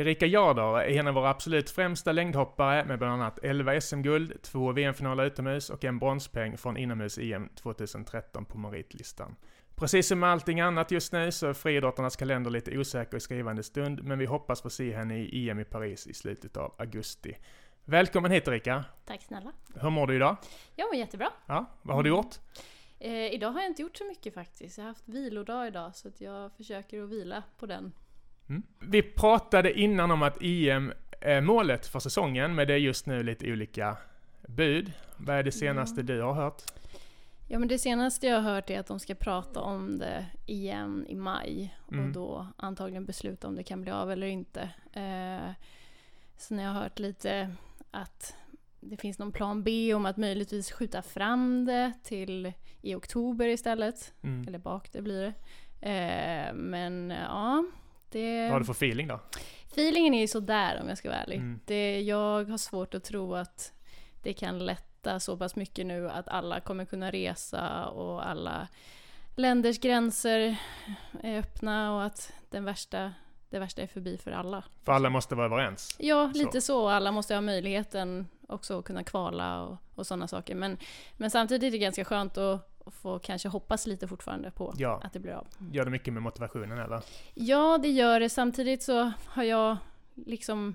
Erika Jardar är en av våra absolut främsta längdhoppare med bland annat 11 SM-guld, två VM-finaler utomhus och en bronspeng från inomhus-EM 2013 på meritlistan. Precis som med allting annat just nu så är friidrottarnas kalender lite osäker i skrivande stund, men vi hoppas få se henne i EM i Paris i slutet av augusti. Välkommen hit Erika! Tack snälla! Hur mår du idag? Jag mår jättebra! Ja, vad har du gjort? Eh, idag har jag inte gjort så mycket faktiskt. Jag har haft vilodag idag så att jag försöker att vila på den. Mm. Vi pratade innan om att EM är målet för säsongen, men det är just nu lite olika bud. Vad är det senaste du har hört? Ja men det senaste jag har hört är att de ska prata om det igen i maj mm. och då antagligen besluta om det kan bli av eller inte. Eh, sen har jag hört lite att det finns någon plan B om att möjligtvis skjuta fram det till i oktober istället. Mm. Eller bak, det blir det. Eh, men ja, det... Vad har du för feeling då? Feelingen är ju sådär om jag ska vara ärlig. Mm. Det, jag har svårt att tro att det kan lätta så pass mycket nu att alla kommer kunna resa och alla länders gränser är öppna och att den värsta, det värsta är förbi för alla. För alla måste vara överens? Ja, lite så. så. Alla måste ha möjligheten också att kunna kvala och, och sådana saker. Men, men samtidigt är det ganska skönt att och få kanske hoppas lite fortfarande på ja. att det blir av. Gör det mycket med motivationen eller? Ja, det gör det. Samtidigt så har jag liksom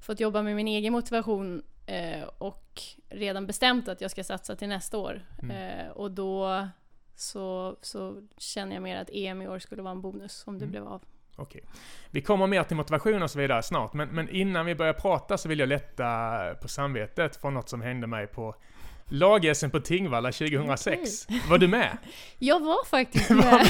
fått jobba med min egen motivation eh, och redan bestämt att jag ska satsa till nästa år. Mm. Eh, och då så, så känner jag mer att EM i år skulle vara en bonus om det mm. blev av. Okej. Vi kommer mer till motivation och så vidare snart, men, men innan vi börjar prata så vill jag lätta på samvetet från något som hände mig på lag-SM på Tingvalla 2006. Okay. Var du med? Jag var faktiskt med.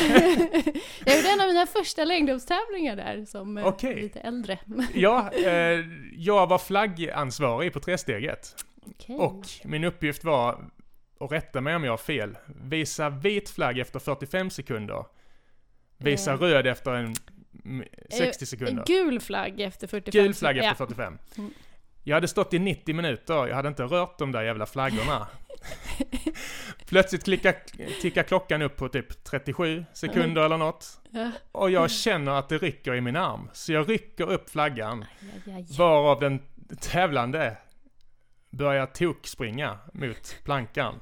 jag gjorde en av mina första längdhoppstävlingar där som eh, okay. lite äldre. ja, eh, jag var flaggansvarig på tresteget. Okay. Och min uppgift var, och rätta mig om jag har fel, visa vit flagg efter 45 sekunder. Visa eh. röd efter en 60 sekunder. En gul flagg efter 45 Gul flagg efter ja. 45. Jag hade stått i 90 minuter, jag hade inte rört de där jävla flaggorna. Plötsligt klickar, tickar klockan upp på typ 37 sekunder eller något. Och jag känner att det rycker i min arm. Så jag rycker upp flaggan. Varav den tävlande börjar tokspringa mot plankan.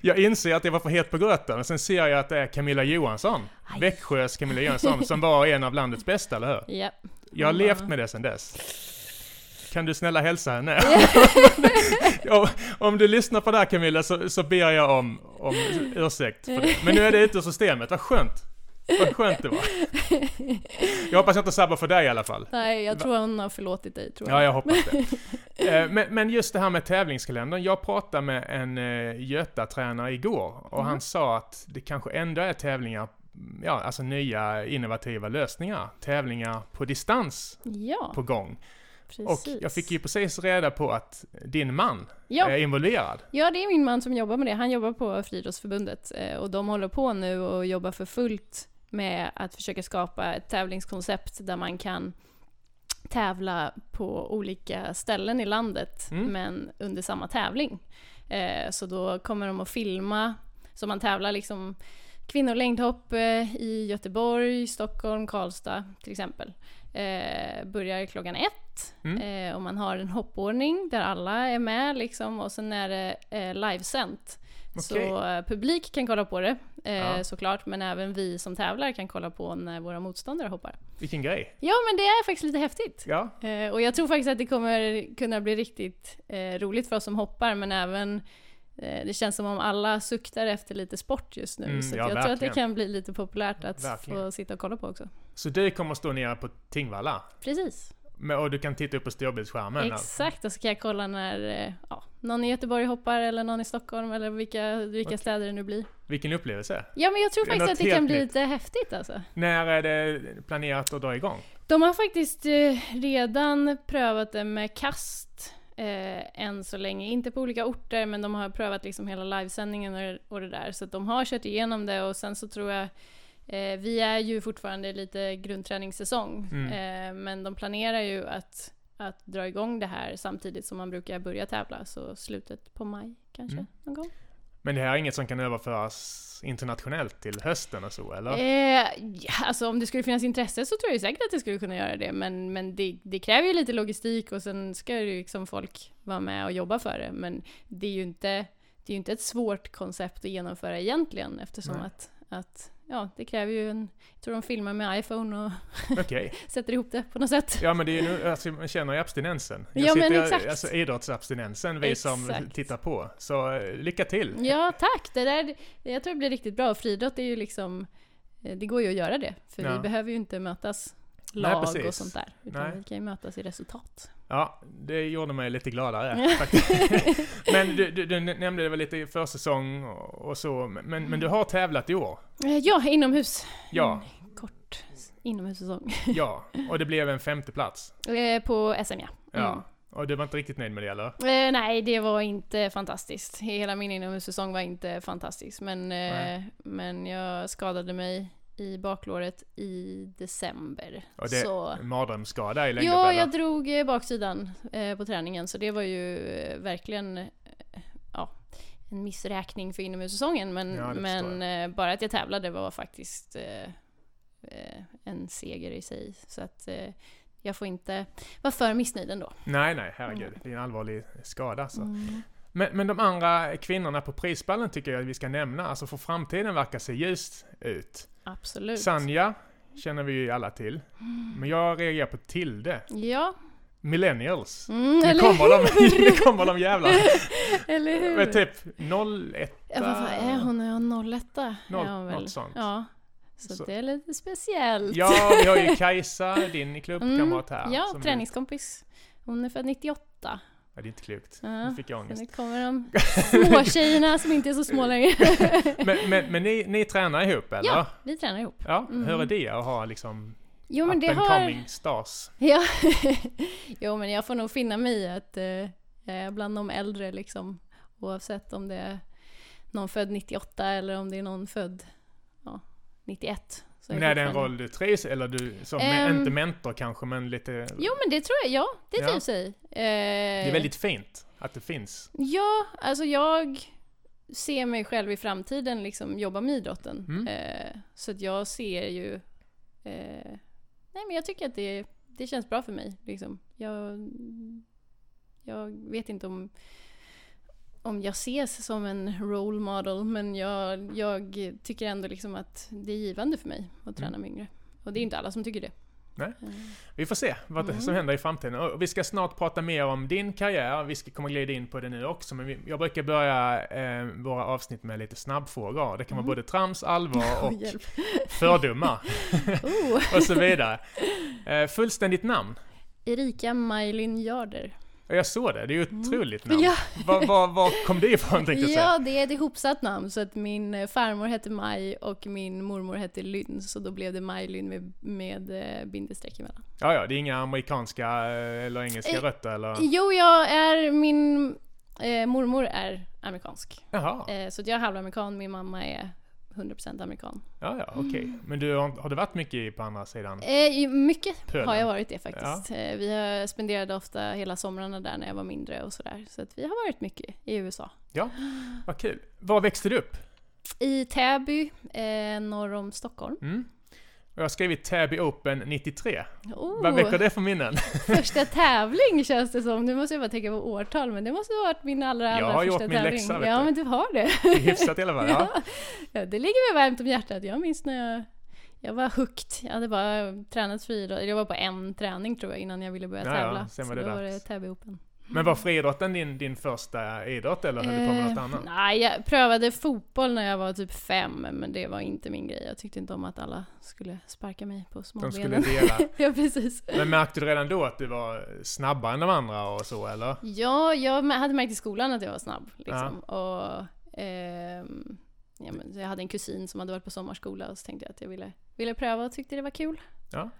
Jag inser att jag var för het på gröten, och sen ser jag att det är Camilla Johansson, Växjös Camilla Johansson, som var en av landets bästa, eller hur? Ja. Jag har levt med det sen dess. Kan du snälla hälsa henne? om du lyssnar på det här Camilla så, så ber jag om, om ursäkt för det. Men nu är det ute ur systemet, vad skönt! Vad skönt det var. Jag hoppas jag inte sabbar för dig i alla fall. Nej, jag tror hon har förlåtit dig. Tror jag. Ja, jag hoppas det. Eh, men, men just det här med tävlingskalendern. Jag pratade med en eh, Göta-tränare igår och mm. han sa att det kanske ändå är tävlingar ja, alltså nya innovativa lösningar. Tävlingar på distans ja. på gång. Precis. Och jag fick ju precis reda på att din man ja. är involverad. Ja, det är min man som jobbar med det. Han jobbar på Friidrottsförbundet eh, och de håller på nu och jobbar för fullt med att försöka skapa ett tävlingskoncept där man kan tävla på olika ställen i landet, mm. men under samma tävling. Eh, så då kommer de att filma, så man tävlar liksom kvinnolängdhopp eh, i Göteborg, Stockholm, Karlstad till exempel. Eh, börjar klockan ett mm. eh, och man har en hoppordning där alla är med liksom och sen är det eh, livesänt. Okay. Så eh, publik kan kolla på det eh, ja. såklart, men även vi som tävlar kan kolla på när våra motståndare hoppar. Vilken grej! Ja, men det är faktiskt lite häftigt. Ja. Eh, och jag tror faktiskt att det kommer kunna bli riktigt roligt för oss som hoppar, men även det känns som om alla suktar efter lite sport just nu. Mm, så ja, jag verkligen. tror att det kan bli lite populärt att verkligen. få sitta och kolla på också. Så du kommer stå nere på Tingvalla? Precis. och du kan titta upp på storbildsskärmen? Exakt, och så kan jag kolla när eh, ja, någon i Göteborg hoppar eller någon i Stockholm eller vilka, vilka okay. städer det nu blir. Vilken upplevelse! Ja men jag tror faktiskt att det kan bli lite häftigt alltså. När är det planerat att dra igång? De har faktiskt eh, redan prövat det med kast eh, än så länge. Inte på olika orter, men de har prövat liksom hela livesändningen och, och det där. Så de har kört igenom det och sen så tror jag eh, vi är ju fortfarande lite grundträningssäsong, mm. eh, men de planerar ju att, att dra igång det här samtidigt som man brukar börja tävla, så slutet på maj kanske, mm. någon gång. Men det här är inget som kan överföras internationellt till hösten och så, eller? Eh, ja, alltså om det skulle finnas intresse så tror jag säkert att det skulle kunna göra det, men, men det, det kräver ju lite logistik och sen ska ju liksom folk vara med och jobba för det. Men det är ju inte, det är inte ett svårt koncept att genomföra egentligen eftersom att, att ja, det kräver ju en... Jag tror de filmar med iPhone och okay. sätter ihop det på något sätt. Ja men det är nu, alltså, man känner ju abstinensen. Jag ja men exakt. Alltså idrottsabstinensen, vi exakt. som tittar på. Så eh, lycka till! Ja tack! Det där, jag tror det blir riktigt bra. Friidrott är ju liksom... Eh, det går ju att göra det, för ja. vi behöver ju inte mötas lag Nej, och sånt där. Utan Nej. vi kan ju mötas i resultat. Ja, det gjorde mig lite gladare Men du, du, du, nämnde det väl lite försäsong och så, men, men du har tävlat i år? Eh, ja, inomhus. Ja. En kort inomhussäsong. ja, och det blev en femte plats. Eh, på SM ja. Mm. Ja. Och du var inte riktigt nöjd med det eller? Eh, nej, det var inte fantastiskt. Hela min inomhussäsong var inte fantastisk. Men, eh, men jag skadade mig i baklåret i december. Och det en mardrömsskada i längden? Ja, jag drog eh, baksidan eh, på träningen så det var ju eh, verkligen eh, ja, en missräkning för inomhussäsongen. Men, ja, men eh, bara att jag tävlade var faktiskt eh, en seger i sig. Så att jag får inte vara för missnöjd ändå. Nej, nej, herregud. Mm. Det är en allvarlig skada. Så. Mm. Men, men de andra kvinnorna på prisballen tycker jag att vi ska nämna. Alltså för framtiden verkar se ljust ut. Absolut. Sanja känner vi ju alla till. Men jag reagerar på Tilde. Ja. Millennials. Mm, nu, kommer de, nu kommer de jävlar. eller hur? Men typ 01. Ja, vad är hon? Är hon 01? Noll, är Något sånt. Ja. Så, så, det är lite speciellt. Ja, vi har ju Kajsa, din klubbkamrat här. Mm, ja, träningskompis. Hon är född 98. Ja, det är inte klokt. Ja, nu fick jag ångest. Nu kommer de små tjejerna som inte är så små längre. men men, men ni, ni tränar ihop eller? Ja, vi tränar ihop. Ja, mm. hur är det att ha liksom jo, men det har... coming stars? Ja, jo men jag får nog finna mig i att eh, jag är bland de äldre liksom. Oavsett om det är någon född 98 eller om det är någon född ja, 91. Men är det en roll du trivs eller du, som um, inte mentor kanske, men lite... Jo men det tror jag, ja. Det ja. trivs i. Uh, det är väldigt fint att det finns. Ja, alltså jag ser mig själv i framtiden liksom jobba med idrotten. Mm. Uh, så att jag ser ju... Uh, nej men jag tycker att det, det känns bra för mig. Liksom. Jag, jag vet inte om om jag ses som en role model, men jag, jag tycker ändå liksom att det är givande för mig att träna mm. med yngre. Och det är inte alla som tycker det. Nej. Vi får se vad mm. som händer i framtiden. Och vi ska snart prata mer om din karriär. Vi ska komma glida in på det nu också. Men jag brukar börja eh, våra avsnitt med lite snabbfrågor. Det kan mm. vara både trams, allvar och oh, fördomar. oh. och så vidare. Eh, fullständigt namn? Erika Majlin Jarder. Jag såg det, det är ju ett mm. otroligt namn. Ja. Var, var, var kom det ifrån tänkte jag Ja, det är ett ihopsatt namn. Så att min eh, farmor hette Maj och min mormor hette Lynn. Så då blev det Maj-Lynn med, med eh, bindestreck emellan. Ja, ja, det är inga amerikanska eh, eller engelska eh, rötter eller? Jo, jag är, min eh, mormor är amerikansk. Jaha. Eh, så jag är halvamerikan, min mamma är 100% amerikan. Ja, ja, okej. Okay. Mm. Men du, har, har du varit mycket på andra sidan? Eh, mycket Pölen. har jag varit det faktiskt. Ja. Eh, vi har spenderade ofta hela somrarna där när jag var mindre och sådär. Så att vi har varit mycket i USA. Ja, vad kul. Var växte du upp? I Täby, eh, norr om Stockholm. Mm. Och jag har skrivit Täby Open 93. Oh, Vad väcker det för minnen? Första tävling känns det som. Nu måste jag bara tänka på årtal, men det måste ha varit min allra, allra första tävling. Jag har gjort min läxa, Ja, men du har det. Hyfsat i alla fall, ja. ja. Det ligger mig varmt om hjärtat. Jag minns när jag, jag var hooked. Jag hade bara tränat friidrott. Jag var på en träning tror jag innan jag ville börja tävla. Ja, sen var det Så då var det Täby Open. Men var friidrotten din, din första idrott eller höll du på med något annat? Nej, jag prövade fotboll när jag var typ fem, men det var inte min grej. Jag tyckte inte om att alla skulle sparka mig på småbenen. De skulle dela? ja, precis. Men märkte du redan då att du var snabbare än de andra och så, eller? Ja, jag hade märkt i skolan att jag var snabb. Liksom. Ja. Och, ehm, ja, men jag hade en kusin som hade varit på sommarskola och så tänkte jag att jag ville, ville pröva och tyckte det var kul. Ja.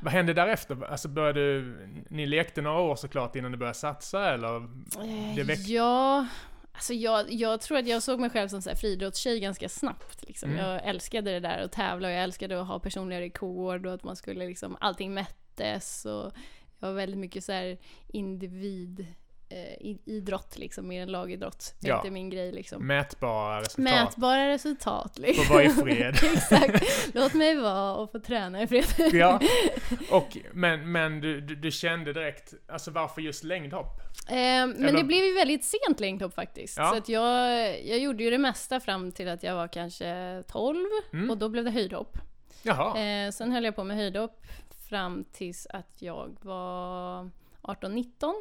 Vad hände därefter? Alltså började du, ni lekte några år såklart innan du började satsa eller? Eh, ja, alltså jag, jag tror att jag såg mig själv som så här friidrottstjej ganska snabbt. Liksom. Mm. Jag älskade det där att tävla och jag älskade att ha personliga rekord och att man skulle liksom, allting mättes och jag var väldigt mycket så här individ eh, idrott liksom, mer än lagidrott. Det är Ja. inte min grej liksom. Mätbara resultat. Mätbara resultat liksom. Få vara i fred. Exakt. Låt mig vara och få träna i fred. ja. Och, men men du, du, du kände direkt, alltså varför just längdhopp? Eh, men Eller- det blev ju väldigt sent längdhopp faktiskt. Ja. Så att jag, jag gjorde ju det mesta fram till att jag var kanske 12 Mm. och då blev det höjdhopp. Jaha. Eh, sen höll jag på med höjdhopp fram tills att jag var 18-19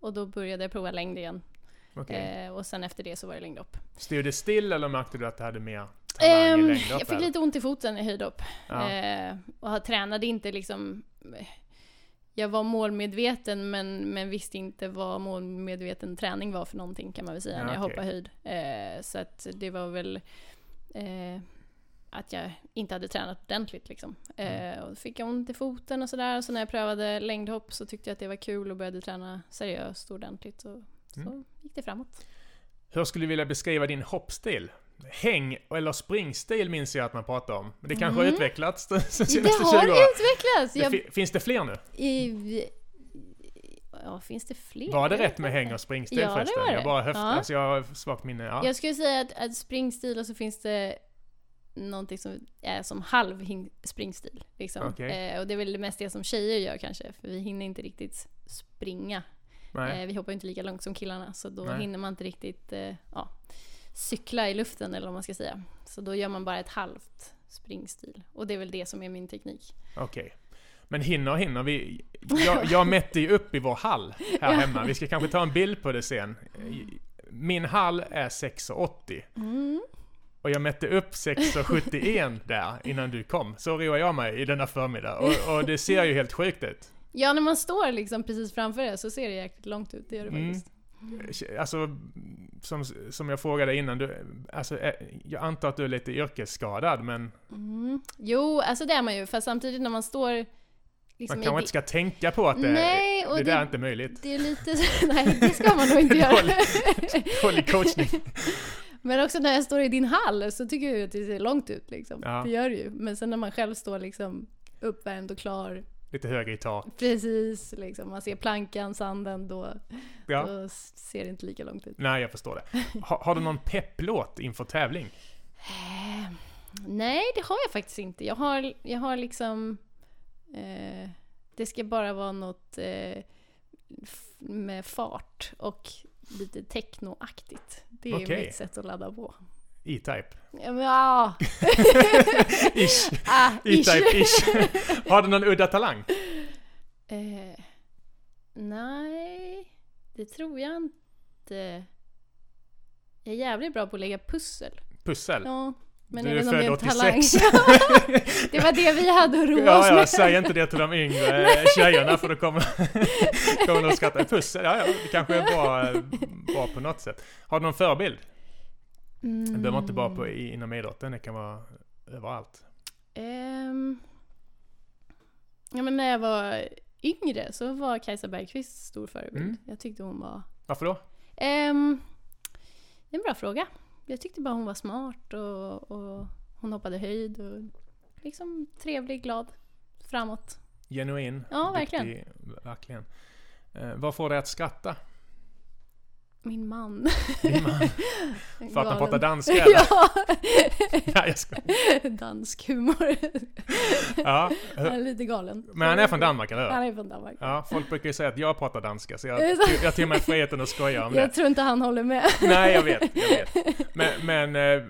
och då började jag prova längd igen. Okej. Eh, och sen efter det så var det längdhopp. Stod det still eller märkte du att du hade mer talang i Ehm, längdhopp? jag fick eller? lite ont i foten i höjdhopp. Ja. Eh, och jag tränade inte liksom... Jag var målmedveten men, men visste inte vad målmedveten träning var för någonting kan man väl säga Ja, när jag hoppade höjd. Eh, så att det var väl eh, att jag inte hade tränat ordentligt liksom. Mm. Eh, och då fick jag ont i foten och sådär. Så när jag prövade längdhopp så tyckte jag att det var kul och började träna seriöst och ordentligt. Och så Mm. gick det framåt. Hur skulle du vilja beskriva din hoppstil? Häng eller springstil minns jag att man pratar om. Men det kanske har Mm. utvecklats de Det senaste 20 har åren. utvecklats! Det Jag, fi- Finns det fler nu? i, ja, finns det fler? Var det Jag rätt med häng och springstil Ja, det förresten? var Jag det. bara höft, Ja. alltså jag har svagt minne. Ja. Jag skulle säga att, att springstil och så finns det någonting som är som halv springstil. Liksom. Okej. Eh, och det är väl mest det som tjejer gör kanske, för vi hinner inte riktigt springa. Eh, vi hoppar inte lika långt som killarna, så då Nej. hinner man inte riktigt eh, ja, cykla i luften eller vad man ska säga. Så då gör man bara ett halvt springstil. Och det är väl det som är min teknik. Okej. Men hinner och hinner. Vi, jag, jag mätte ju upp i vår hall här Ja. hemma. Vi ska kanske ta en bild på det sen. Min hall är 6,80. Mm. Och jag mätte upp 6,71 där innan du kom. Så roade jag mig i denna förmiddag. Och, och det ser ju helt sjukt ut. Ja, när man står liksom precis framför det så ser det jäkligt långt ut. Det gör det Mm. faktiskt. Alltså, som, som jag frågade innan, du, alltså, eh, jag antar att du är lite yrkesskadad, men Mm. Jo, alltså det är man ju. Fast samtidigt när man står... Liksom man kanske inte ska tänka på att det, Nej, det det, där är inte möjligt. det är lite... Nej, det ska man nog inte göra. Dålig- Dålig coachning. Men också när jag står i din hall så tycker jag att det ser långt ut liksom. Ja. Det gör det ju. Men sen när man själv står liksom uppvärmd och klar, Lite högre i tak. precis liksom, man ser plankan, sanden, då, Ja. då ser det inte lika långt ut. Nej, jag förstår det. Ha, har du någon pepplåt inför tävling? Eh, nej, det har jag faktiskt inte. Jag har, jag har liksom... Eh, det ska bara vara något eh, med fart och lite technoaktigt. Det är Okej. mitt sätt att ladda på. E-Type? Ja, men, ah, Ish. ah. E-Type ish. Har du någon udda talang? Eh, nej, det tror jag inte. Jag är jävligt bra på att lägga pussel. Pussel? Ja, men Du är är född talang. 86. det var det vi hade att roa Ja, oss ja, med. säg inte det till de yngre tjejerna för då kommer, kommer de att skratta. Pussel, ja, ja, det kanske är bra, eh, bra på något sätt. Har du någon förebild? Det behöver inte bara på, i- inom idrotten, det kan vara överallt. Ehm, ja, men när jag var yngre så var Kajsa Bergqvist stor förebild. Mm. Jag tyckte hon var... Varför då? Ehm, det är en bra fråga. Jag tyckte bara hon var smart och, och hon hoppade höjd och liksom trevlig, glad, framåt. Genuin? Ja, verkligen. duktig, verkligen. Eh, vad får dig att skratta? Min man. Din man? För att han pratar danska eller? Ja! Nej, jag. Dansk humor. Ja, Han är lite galen. men han är från Danmark, eller Han hur? är från Danmark. Ja, folk brukar ju säga att jag pratar danska, så jag, jag tar mig friheten att skoja om det. Jag tror inte han håller med. Nej, jag vet, jag vet. Men, men eh,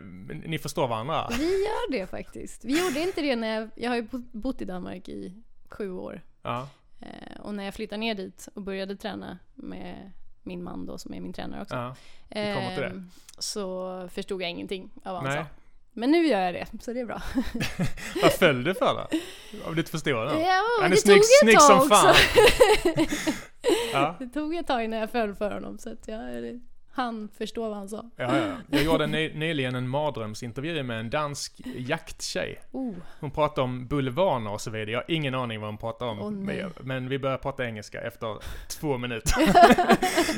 ni förstår varandra? Vi gör det faktiskt. Vi gjorde inte det när jag, jag har ju bo- bott i Danmark i sju år. Ja. Eh, och när jag flyttade ner dit och började träna med min man då som är min tränare också. ja. ehm, Så förstod jag ingenting av vad han Nej. sa. Men nu gör jag det, så det är bra. Vad föll du för då? Om du inte förstår det? Ja, Han är det snygg, snygg som fan. Ja, Det tog ett tag innan jag föll för honom så att jag, han förstår vad han sa. ja, ja. Jag gjorde ny, nyligen en mardrömsintervju med en dansk jakttjej. Oh, Hon pratade om bulvaner och så vidare. Jag har ingen aning vad hon pratade om. Åh, nej. men, vi började prata engelska efter två minuter.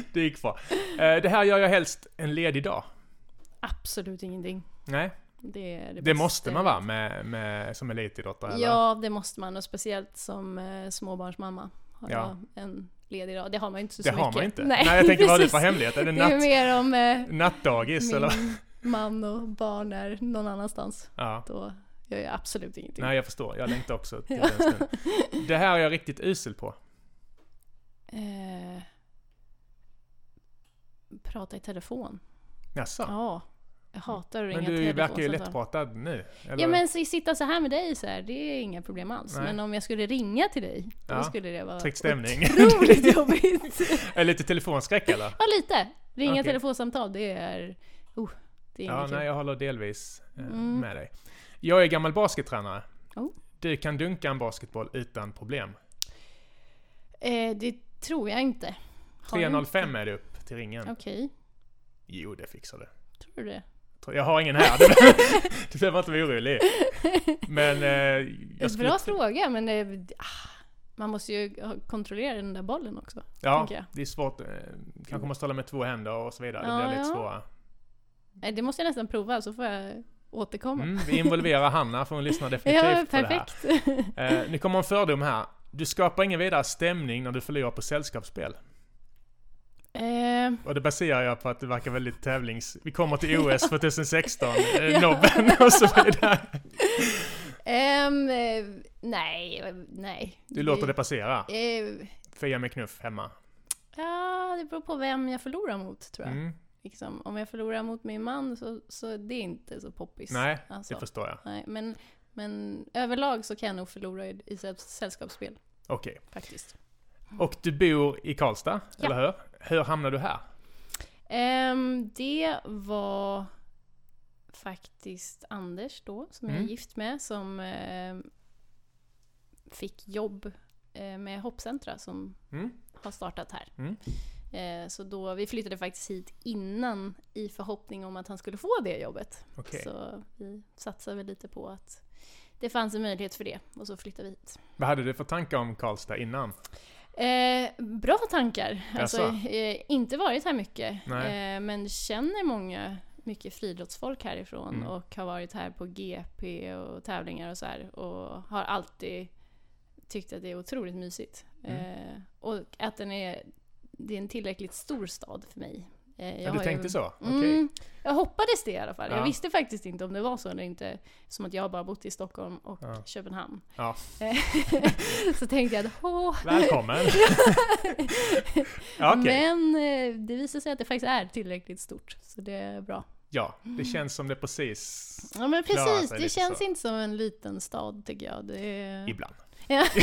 det gick bra. Eh, Det här gör jag helst en ledig dag. absolut ingenting. Nej, Det, är det, det måste man vara med, med, som elitidrottare eller? Ja, det måste man och speciellt som eh, småbarnsmamma har Ja. jag en ledig dag. Det har man ju inte så, Det så mycket. har man inte. Nej, jag tänker vad har du för hemlighet? Är det Det är natt, mer om eh, nattdagis eller? man och barn är någon annanstans. Ja. Då gör jag absolut ingenting. Nej, jag förstår. Jag längtar också till den stunden. Det här är jag riktigt usel på. Eh, prata i telefon. Jaså? Ja. Jag hatar att ringa Men du verkar ju lättpratad nu. Eller? Ja men så sitta så här med dig så här, det är inga problem alls. Nej. Men om jag skulle ringa till dig, då Ja, skulle det vara stämning. otroligt jobbigt. Det lite telefonskräck eller? Ja lite. Ringa Okej. telefonsamtal, det är... Oh, det är Ja, nej, jag håller delvis eh, Mm. med dig. Jag är gammal baskettränare. Oh. Du kan dunka en basketboll utan problem. Eh, det tror jag inte. Har du inte? 3.05 är det upp till ringen. Okej, Jo, det fixar du. tror du det? Tror- Jag har ingen här. Du behöver inte vara orolig. Men eh, jag skulle... bra fråga, men det, ah, man måste ju kontrollera den där bollen också. Ja, det är svårt. eh, Kanske måste hålla med två händer och så vidare. Det Ja, blir lite ja. svårare. Nej, det måste jag nästan prova, så får jag återkomma. Mm, vi involverar Hanna för hon lyssnar definitivt ja, på det här. perfekt. Eh, nu kommer en fördom här. Du skapar ingen vidare stämning när du förlorar på sällskapsspel. Eh, Och det baserar jag på att du verkar väldigt tävlings... Vi kommer till OS 2016, eh, nobben och så vidare. eh, nej, nej. Du låter det passera. Eh, Fia med knuff hemma. ja, det beror på vem jag förlorar mot, tror jag. Mm. Liksom, om jag förlorar mot min man så, så det är inte så poppis. Nej, Alltså, det förstår jag. nej, men, men överlag så kan jag nog förlora i, i säll- sällskapsspel, Okej. faktiskt. Och du bor i Karlstad, Ja. eller hur? Hur hamnade du här? Ehm, det var faktiskt Anders då, som jag Mm. är gift med, som ehm, fick jobb eh, med Hoppcentra som Mm? har startat här. Mm. Eh, så då, vi flyttade faktiskt hit innan i förhoppning om att han skulle få det jobbet. Okej. Så vi satsade väl lite på att det fanns en möjlighet för det och så flyttade vi hit. Vad hade du för tankar om Karlstad innan? Eh, bra tankar. Alltså, eh, inte varit här mycket. Eh, men känner många, mycket friidrottsfolk härifrån Mm. och har varit här på GP och tävlingar och så här. Och har alltid tyckt att det är otroligt mysigt. Mm. Eh, och att den är, det är en tillräckligt stor stad för mig. Eh, jag Ja, du ju- tänkte så? Okej. Mm, jag hoppades det i alla fall. Ja. Jag visste faktiskt inte om det var så eller inte. Som att jag bara bott i Stockholm och Ja. Köpenhamn. Ja. Så tänkte jag att åh, Välkommen! okej. Men eh, det visar sig att det faktiskt är tillräckligt stort, så det är bra. Ja, det känns som det precis Ja men precis, det känns så. inte som en liten stad tycker jag. Det är... ibland. ja.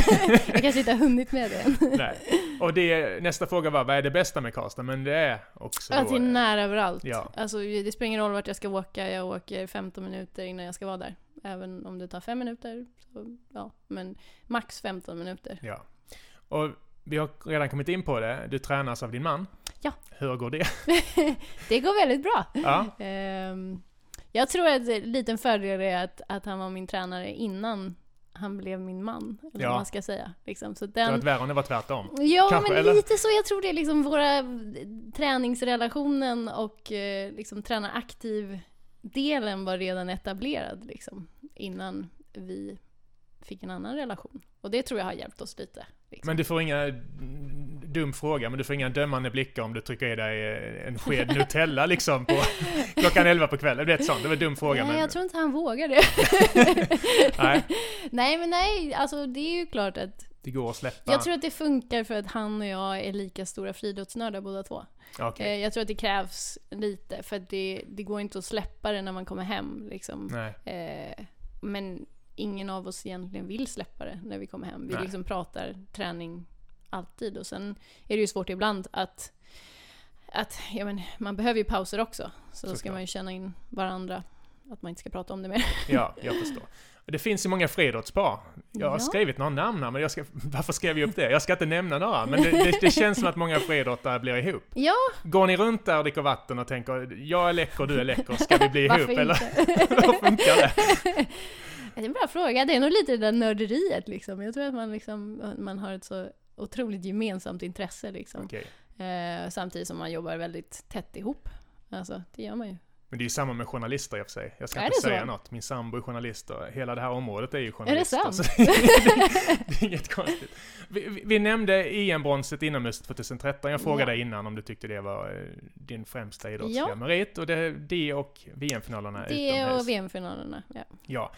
jag kanske inte har hunnit med det än. Nej. Och det, nästa fråga var, vad är det bästa med Karlstad? Men det är också Att det är nära överallt. Ja. Alltså, det spelar ingen roll vart jag ska åka, jag åker 15 minuter innan jag ska vara där. Även om det tar 5 minuter, så, ja. Men max 15 minuter. Ja. Och vi har redan kommit in på det, du tränas av din man. Ja. Hur går det? Det går väldigt bra. Ja, Ehm, jag tror att en liten fördel är att, att han var min tränare innan han blev min man. Eller Ja. vad man ska säga. Liksom. Så det den, varit värre om det var tvärtom. ja, kanske, men eller? lite så. Jag tror det är liksom våra träningsrelationen och eh, liksom tränaraktiv-delen var redan etablerad liksom, innan vi fick en annan relation. Och det tror jag har hjälpt oss lite. Liksom. Men du får inga, dum fråga, men du får inga dömande blickar om du trycker i dig en sked Nutella liksom på klockan 11 på kvällen. Det är ett sånt, det var en dum fråga nej, men... jag tror inte han vågar det. Nej. nej, men nej, alltså det är ju klart att Det går att släppa. Jag tror att det funkar för att han och jag är lika stora friidrottsnördar båda två. Okej. Eh, Jag tror att det krävs lite, för att det, det går inte att släppa det när man kommer hem. Liksom. Nej. Eh, men ingen av oss egentligen vill släppa det när vi kommer hem. Vi Nej. liksom pratar träning alltid. Och sen är det ju svårt ibland att, att ja, men, man behöver ju pauser också. Så då ska Såklart. man ju känna in varandra. Att man inte ska prata om det mer. Ja, jag förstår. Det finns ju många friidrottspar. Jag har Ja. skrivit några namn här, men jag ska, varför skrev jag upp det? Jag ska inte nämna några, men det, det, det känns som att många friidrottare blir ihop. Ja, Går ni runt där och dricker vatten och tänker jag är läcker, du är läcker, ska vi bli ihop varför eller? inte? Hur funkar det? Det är en bra fråga. Det är nog lite det där nörderiet liksom. Jag tror att man, liksom, man har ett så otroligt gemensamt intresse liksom. Okej. Eh, samtidigt som man jobbar väldigt tätt ihop. Alltså, det gör man ju. Men det är ju samma med journalister i och för sig. Jag ska Är inte det säga så? något. Min sambo är journalist och hela det här området är ju det journalister. sant? så det, det är inget konstigt. Vi, vi- nämnde EM-bronset inomhus 2013. Jag frågade Ja. dig innan om du tyckte det var eh, din främsta idrottsliga Ja. merit. Och det, det och VM-finalerna Det utomhus. och VM-finalerna. Ja. Ja.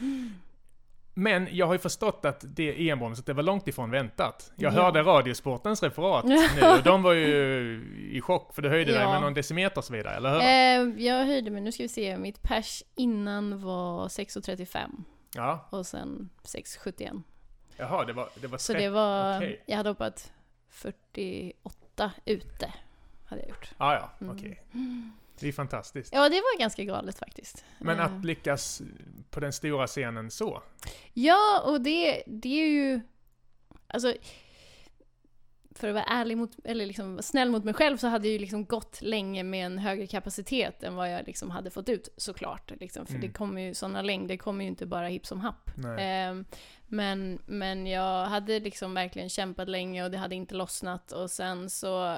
Men jag har ju förstått att det EM-bronset, det var långt ifrån väntat. Jag Ja. hörde Radiosportens referat nu och de var ju i chock för du höjde dig Ja. med någon decimeter och så vidare, eller hur? Eh, jag höjde mig, nu ska vi se, mitt pers innan var 6.35 Ja, och sen 6.71. jaha, det var, det var Så 30. det var, okej. jag hade hoppat 48 ute. Hade jag gjort. Ja, ja, Mm. Det är fantastiskt. Ja, det var ganska galet faktiskt. Men Eh, att lyckas på den stora scenen så. Ja, och det, det är ju... Alltså, för att vara ärlig mot, eller liksom snäll mot mig själv så hade jag ju liksom gått länge med en högre kapacitet än vad jag liksom hade fått ut såklart. Liksom. För Mm. det kommer ju, sådana längder kommer ju inte bara hipp som happ. Ehm, men, men jag hade liksom verkligen kämpat länge och det hade inte lossnat och sen så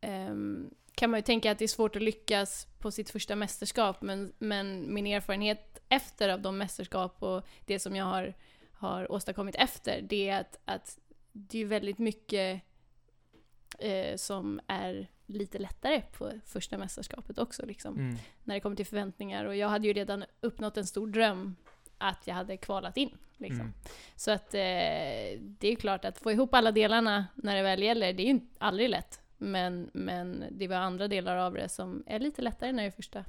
ehm, kan man ju tänka att det är svårt att lyckas på sitt första mästerskap men, men min erfarenhet efter av de mästerskap och det som jag har, har åstadkommit efter det är att, att det är väldigt mycket eh, som är lite lättare på första mästerskapet också liksom Mm. när det kommer till förväntningar. Och jag hade ju redan uppnått en stor dröm att jag hade kvalat in. Liksom. Mm. Så att eh, det är klart att få ihop alla delarna när det väl gäller, det är ju inte- aldrig lätt. Men, men det var andra delar av det som är lite lättare när det är första.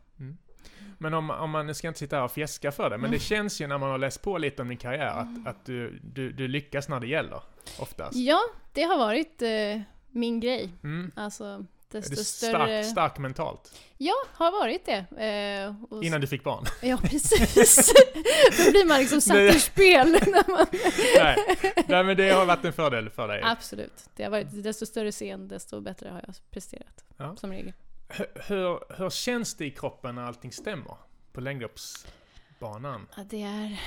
Men om, om man, nu ska jag inte sitta här och fjäska för det, men det Mm. känns ju när man har läst på lite om din karriär att, att du, du, du lyckas när det gäller. Oftast. Ja, det har varit eh, min grej. Mm. Alltså, Är desto du större... stark, stark mentalt? Ja, har varit det. Eh, och Innan du fick barn? Ja, precis. Då blir man liksom satt ur spel. När man... Nej. Nej, men det har varit en fördel för dig. Absolut. Det har varit, desto större scen, desto bättre har jag presterat. Ja. Som regel. Hur, hur, hur känns det i kroppen när allting stämmer? På längdloppsbanan? Ja, det är...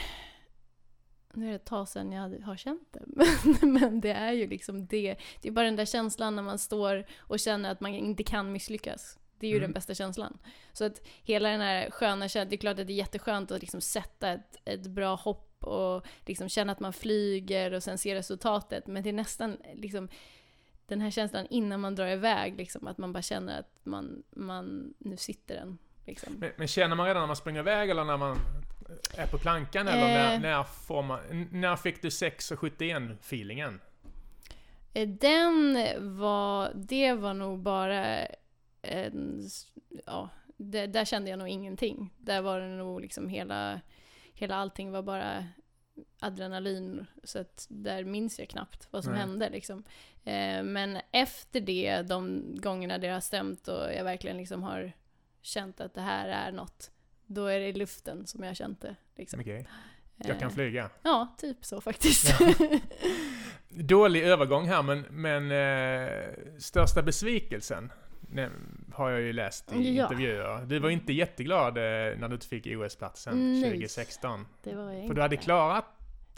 Nu är det ett tag sedan jag har känt det. Men, men det är ju liksom det. Det är bara den där känslan när man står och känner att man inte kan misslyckas. Det är ju Mm. den bästa känslan. Så att hela den här sköna känslan, det är klart att det är jätteskönt att liksom sätta ett, ett bra hopp och liksom känna att man flyger och sen se resultatet. Men det är nästan liksom den här känslan innan man drar iväg, liksom, att man bara känner att man, man nu sitter den. Liksom. Men, men känner man redan när man springer iväg eller när man är på plankan? Eller när, Eh. när, får man, när fick du 6.71 feelingen? Eh, Den var, det var nog bara en, ja, det, där kände jag nog ingenting. Där var det nog liksom hela, hela allting var bara adrenalin. Så att där minns jag knappt vad som Nej. hände liksom. Eh, men efter det, de gångerna det har stämt och jag verkligen liksom har känt att det här är något, då är det i luften som jag känt det. Liksom. Okej. Jag kan Eh, flyga. Ja, typ så faktiskt. Dålig övergång här, men, men eh, största besvikelsen har jag ju läst i Ja. intervjuer. Du var inte jätteglad eh, när du inte fick OS-platsen Nej. 2016. det var jag För du hade klarat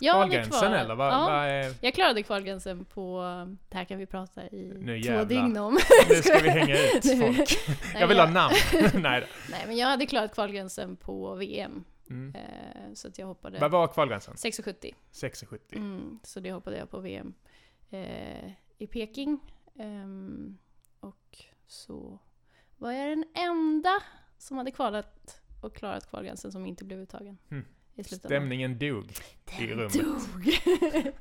Jag hade kvalgränsen kvar- eller? Vad, ja. vad är, Jag klarade kvalgränsen på, det här kan vi prata i Nu två dygn om. nu ska vi hänga ut folk. nej, Jag vill ha namn. Nej. Nej men jag hade klarat kvalgränsen på VM. Mm. Eh, så att jag hoppade Vad var kvalgränsen? 6,70. 6,70. Mm, så det hoppade jag på VM eh, i Peking. Ehm, och så var jag den enda som hade kvalat och klarat kvalgränsen som inte blev uttagen. Mm. I slutändan. Stämningen dog i Den rummet. dog!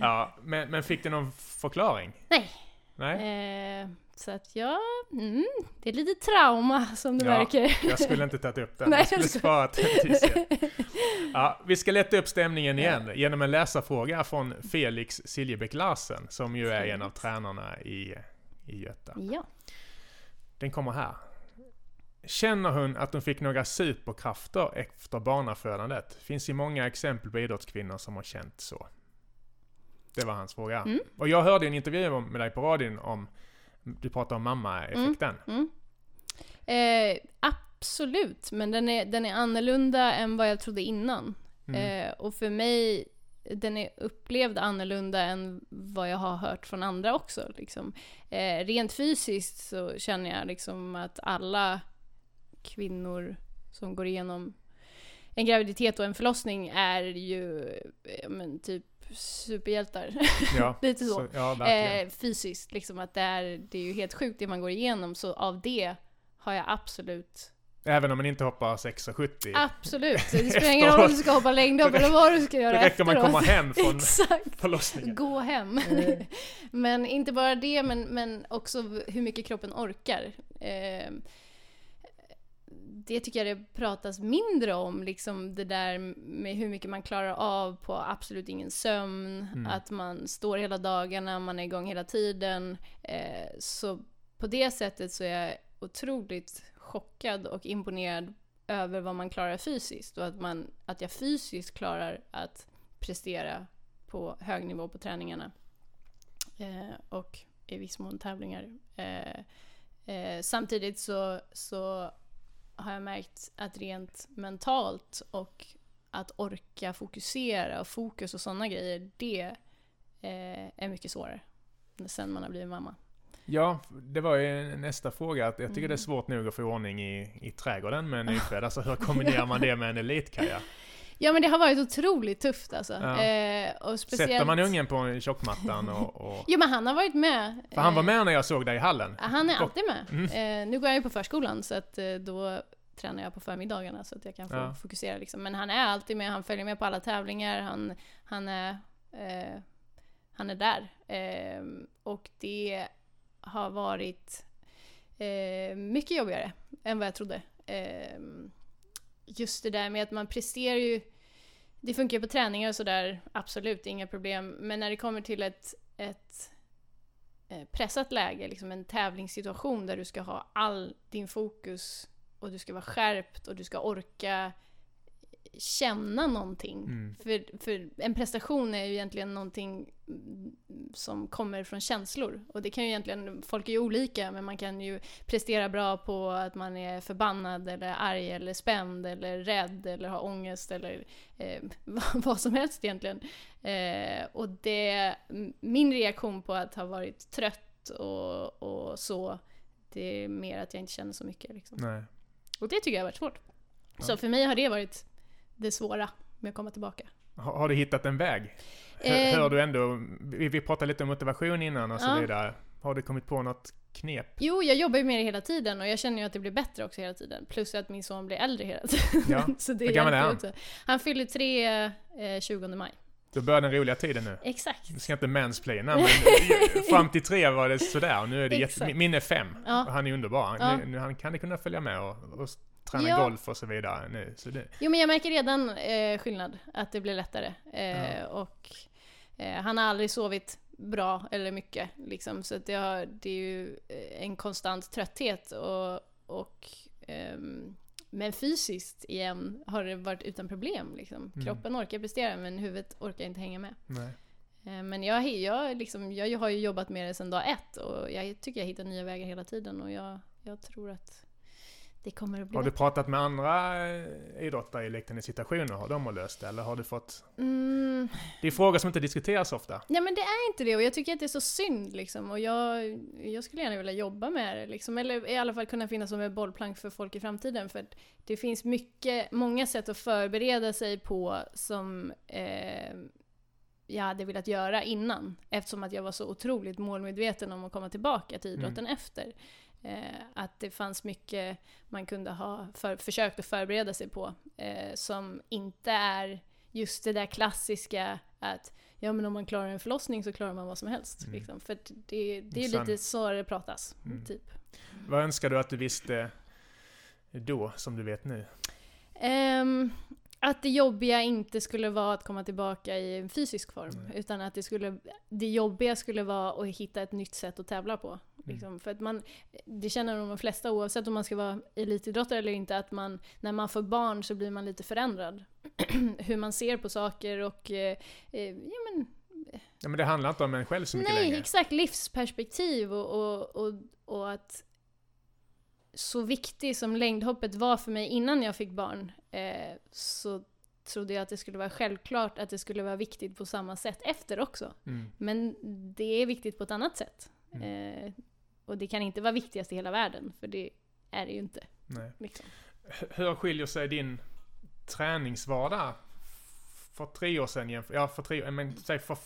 Ja, men, men fick du någon förklaring? Nej. Nej? Eh, så att ja, mm, det är lite trauma som du Ja, märker. Jag skulle inte tagit upp den. Nej, jag skulle jag ska- spara till tills jag... Ja, vi ska lätta upp stämningen igen genom en läsarfråga från Felix Siljebäck Larsen, som ju är en av tränarna i, i Göta. Ja. Den kommer här. Känner hon att hon fick några superkrafter efter barnafödandet? Finns ju många exempel på idrottskvinnor som har känt så. Det var hans fråga. Mm. Och jag hörde en intervju med dig på radion om, du pratade om mamma-effekten. Mm. Eh, absolut, men den är, den är annorlunda än vad jag trodde innan. Mm. Eh, och för mig, den är upplevd annorlunda än vad jag har hört från andra också. Liksom. Eh, rent fysiskt så känner jag liksom att alla kvinnor som går igenom en graviditet och en förlossning är ju men, typ superhjältar. Ja, Lite så. så ja, eh, fysiskt, liksom att det är, det är ju helt sjukt det man går igenom, så av det har jag absolut Även om man inte hoppar 6,70? Absolut! Det spelar ingen roll om du ska hoppa längdhopp eller vad du ska göra Det räcker man komma hem från förlossningen. Gå hem. Mm. men inte bara det, men, men också hur mycket kroppen orkar. Eh, det tycker jag det pratas mindre om, liksom det där med hur mycket man klarar av på absolut ingen sömn, mm. att man står hela dagarna, man är igång hela tiden. Eh, så på det sättet så är jag otroligt chockad och imponerad över vad man klarar fysiskt och att, man, att jag fysiskt klarar att prestera på hög nivå på träningarna. Eh, och i viss mån tävlingar. Eh, eh, samtidigt så, så har jag märkt att rent mentalt och att orka fokusera och fokus och sådana grejer, det eh, är mycket svårare sen man har blivit mamma. Ja, det var ju nästa fråga. jag tycker mm. det är svårt nog att få ordning i, i trädgården med en nyfödd. Alltså hur kombinerar man det med en elitkaja? Ja men det har varit otroligt tufft alltså. Ja. Eh, och speciellt... Sätter man ungen på tjockmattan och, och... Jo men han har varit med. För han var med när jag såg dig i hallen. Han är alltid med. Mm. Eh, nu går jag ju på förskolan så att eh, då tränar jag på förmiddagarna så att jag kan få ja. fokusera liksom. Men han är alltid med, han följer med på alla tävlingar, han, han är, eh, han är där. Eh, och det har varit eh, mycket jobbigare än vad jag trodde. Eh, just det där med att man presterar ju, det funkar ju på träningar och sådär, absolut, inga problem. Men när det kommer till ett, ett eh, pressat läge, liksom en tävlingssituation där du ska ha all din fokus och du ska vara skärpt och du ska orka känna någonting. Mm. För, för en prestation är ju egentligen någonting som kommer från känslor. Och det kan ju egentligen, folk är ju olika, men man kan ju prestera bra på att man är förbannad eller arg eller spänd eller rädd eller har ångest eller eh, vad som helst egentligen. Eh, och det, min reaktion på att ha varit trött och, och så, det är mer att jag inte känner så mycket. Liksom. Nej. Och det tycker jag har varit svårt. Ja. Så för mig har det varit det svåra med att komma tillbaka. Har, du hittat en väg? Eh, Hör du ändå, vi, vi pratade lite om motivation innan och så ja. vidare. Har du kommit på något knep? Jo, jag jobbar ju med det hela tiden och jag känner ju att det blir bättre också hela tiden. Plus att min son blir äldre hela tiden. Ja. så det Hur gammal är han? Också. Han fyller tre eh, 20 maj. Då börjar den roliga tiden nu. Exakt. Du ska inte mansplaina, men fram till tre var det sådär. Och nu är det jätte, min är fem. Ja. Han är underbar. Ja. Nu, han kan kunna följa med och, och träna ja. golf och så vidare nu. Så det... Jo men jag märker redan eh, skillnad, att det blir lättare. Eh, ja. Och eh, han har aldrig sovit bra eller mycket liksom, så det, har, det är ju eh, en konstant trötthet och, och ehm, men fysiskt igen har det varit utan problem. Liksom. Mm. Kroppen orkar prestera men huvudet orkar inte hänga med. Nej. Eh, men jag, jag, liksom, jag har ju jobbat med det sedan dag ett och jag tycker jag hittar nya vägar hela tiden och jag, jag tror att det kommer att bli Har du pratat med andra eh, idrottare i liknande situationer? Har de löst det? Eller har du fått... Mm. Det är frågor som inte diskuteras ofta. Ja men det är inte det och jag tycker att det är så synd liksom. Och jag, jag skulle gärna vilja jobba med det liksom. Eller i alla fall kunna finnas som ett bollplank för folk i framtiden. För det finns mycket, många sätt att förbereda sig på som eh, jag hade velat göra innan. Eftersom att jag var så otroligt målmedveten om att komma tillbaka till idrotten mm. efter. Eh, att det fanns mycket man kunde ha för, försökt att förbereda sig på eh, som inte är just det där klassiska att ja men om man klarar en förlossning så klarar man vad som helst. Mm. Liksom. För det, det är lite så det pratas. Mm. Typ. Vad önskar du att du visste då, som du vet nu? Um, att det jobbiga inte skulle vara att komma tillbaka i en fysisk form. Mm. Utan att det, skulle, det jobbiga skulle vara att hitta ett nytt sätt att tävla på. Mm. Liksom. För att man, det känner de flesta oavsett om man ska vara elitidrottare eller inte, att man, när man får barn så blir man lite förändrad. Hur man ser på saker och... Eh, eh, ja, men, ja men det handlar inte om en själv så mycket nej, längre. Nej, exakt. Livsperspektiv och, och, och, och att så viktig som längdhoppet var för mig innan jag fick barn, eh, så trodde jag att det skulle vara självklart att det skulle vara viktigt på samma sätt efter också. Mm. Men det är viktigt på ett annat sätt. Mm. Eh, och det kan inte vara viktigast i hela världen, för det är det ju inte. Nej. Liksom. Hur skiljer sig din träningsvardag för tre år sedan jämfört, ja för tre, men säg för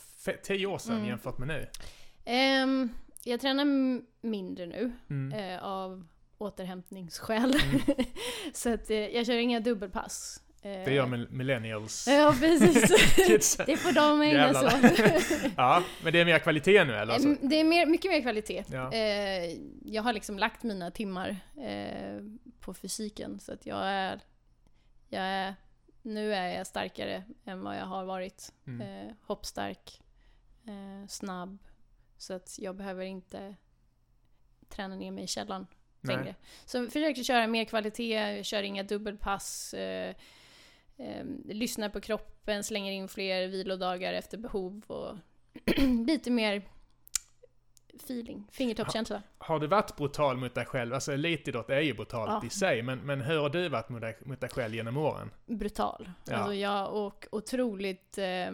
tio år sedan Mm. jämfört med nu? Ehm, jag tränar mindre nu Mm. eh, av återhämtningsskäl. Mm. så att eh, jag kör inga dubbelpass. Eh, Det gör mill- millennials. Ja, precis. Det får de ägna sig åt. Ja, men det är mer kvalitet nu eller? Alltså. Em, Det är mer, mycket mer kvalitet. Ja. Eh, jag har liksom lagt mina timmar eh, på fysiken så att jag är, jag är, nu är jag starkare än vad jag har varit. Mm. Hoppstark, snabb. Så att jag behöver inte träna ner mig i källaren Nej. längre. Så jag försöker köra mer kvalitet, jag kör inga dubbelpass. Eh, eh, lyssnar på kroppen, slänger in fler vilodagar efter behov och lite mer feeling, fingertoppskänsla. Har du varit brutal mot dig själv? Alltså elitidrott är ju brutalt Ja. i sig, men, men hur har du varit mot dig, mot dig själv genom åren? Brutal. Ja. Alltså jag och otroligt eh,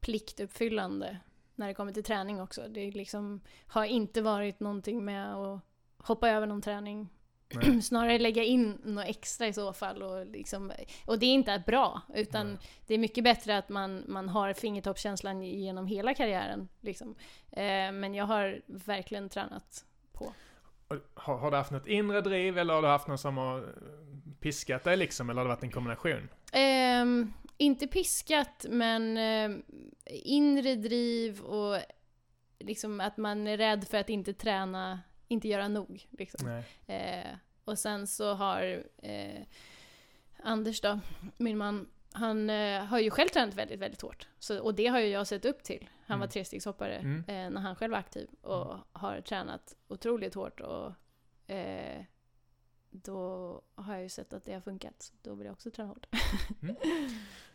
pliktuppfyllande när det kommer till träning också. Det liksom har inte varit någonting med att hoppa över någon träning. Nej. Snarare lägga in något extra i så fall. Och, liksom, och det är inte bra, utan Nej. det är mycket bättre att man, man har fingertoppskänslan genom hela karriären. Liksom. Eh, men jag har verkligen tränat på. Har, har du haft något inre driv eller har du haft någon som har eh, piskat dig liksom? Eller har det varit en kombination? Ehm, inte piskat, men ehm, inre driv och liksom att man är rädd för att inte träna, inte göra nog. Liksom. Eh, och sen så har eh, Anders då, min man, han eh, har ju själv tränat väldigt, väldigt hårt. Så, och det har ju jag sett upp till. Han var Mm. trestegshoppare Mm. eh, när han själv var aktiv och har tränat otroligt hårt. Och eh, då har jag ju sett att det har funkat. Så då vill jag också träna hårt.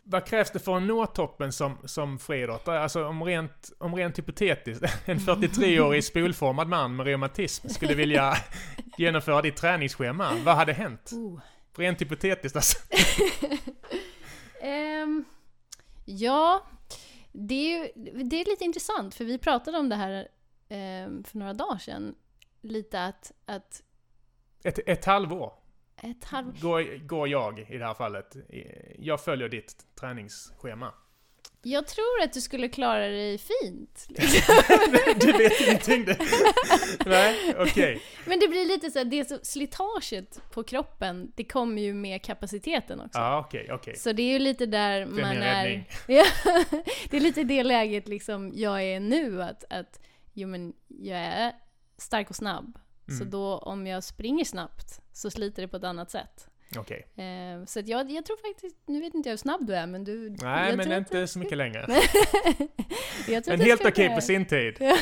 Vad krävs det för att nå toppen som, som friidrottare? Alltså om rent, om rent hypotetiskt, en 43-årig spolformad man med reumatism skulle vilja genomföra ditt träningsschema, vad hade hänt? Oh. Rent hypotetiskt alltså. Ehm, ja, det är, ju, det är lite intressant för vi pratade om det här ehm, för några dagar sedan. Lite att, att Ett, ett halvår ett halv... går, går jag i det här fallet. Jag följer ditt träningsschema. Jag tror att du skulle klara dig fint. du vet ingenting du. Nej, okej. Men det blir lite så här, det så, slitaget på kroppen, det kommer ju med kapaciteten också. Ja, okej, okej. Så det är ju lite där är man är... det är lite det läget liksom jag är nu, att, att jo men jag är stark och snabb. Så Mm. då om jag springer snabbt så sliter det på ett annat sätt. Okej. Eh, så jag, jag tror faktiskt, nu vet inte jag hur snabb du är men du... Nej, jag men inte du- så mycket längre. jag du helt okej klara på sin tid. Ja.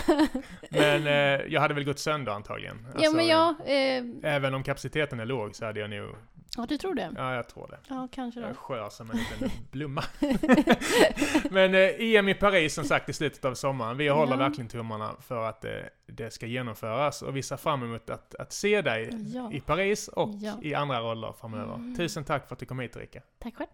Men eh, jag hade väl gått sönder antagligen. ja Alltså, men jag... Eh, Även om kapaciteten är låg så hade jag nog... ja du tror det? Ja, jag tror det. Ja kanske Jag är då. skör som en liten blomma. Men eh, EM i Paris som sagt i slutet av sommaren. Vi håller Ja. verkligen tummarna för att eh, det ska genomföras och vi ser fram emot att, att se dig Ja. i Paris och Ja. i andra roller framöver. Mm. Tusen tack för att du kom hit Rika. Tack själv.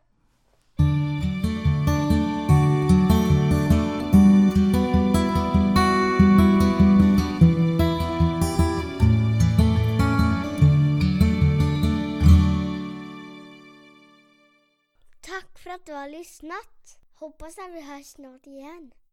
Tack för att du har lyssnat. Hoppas att vi hörs snart igen.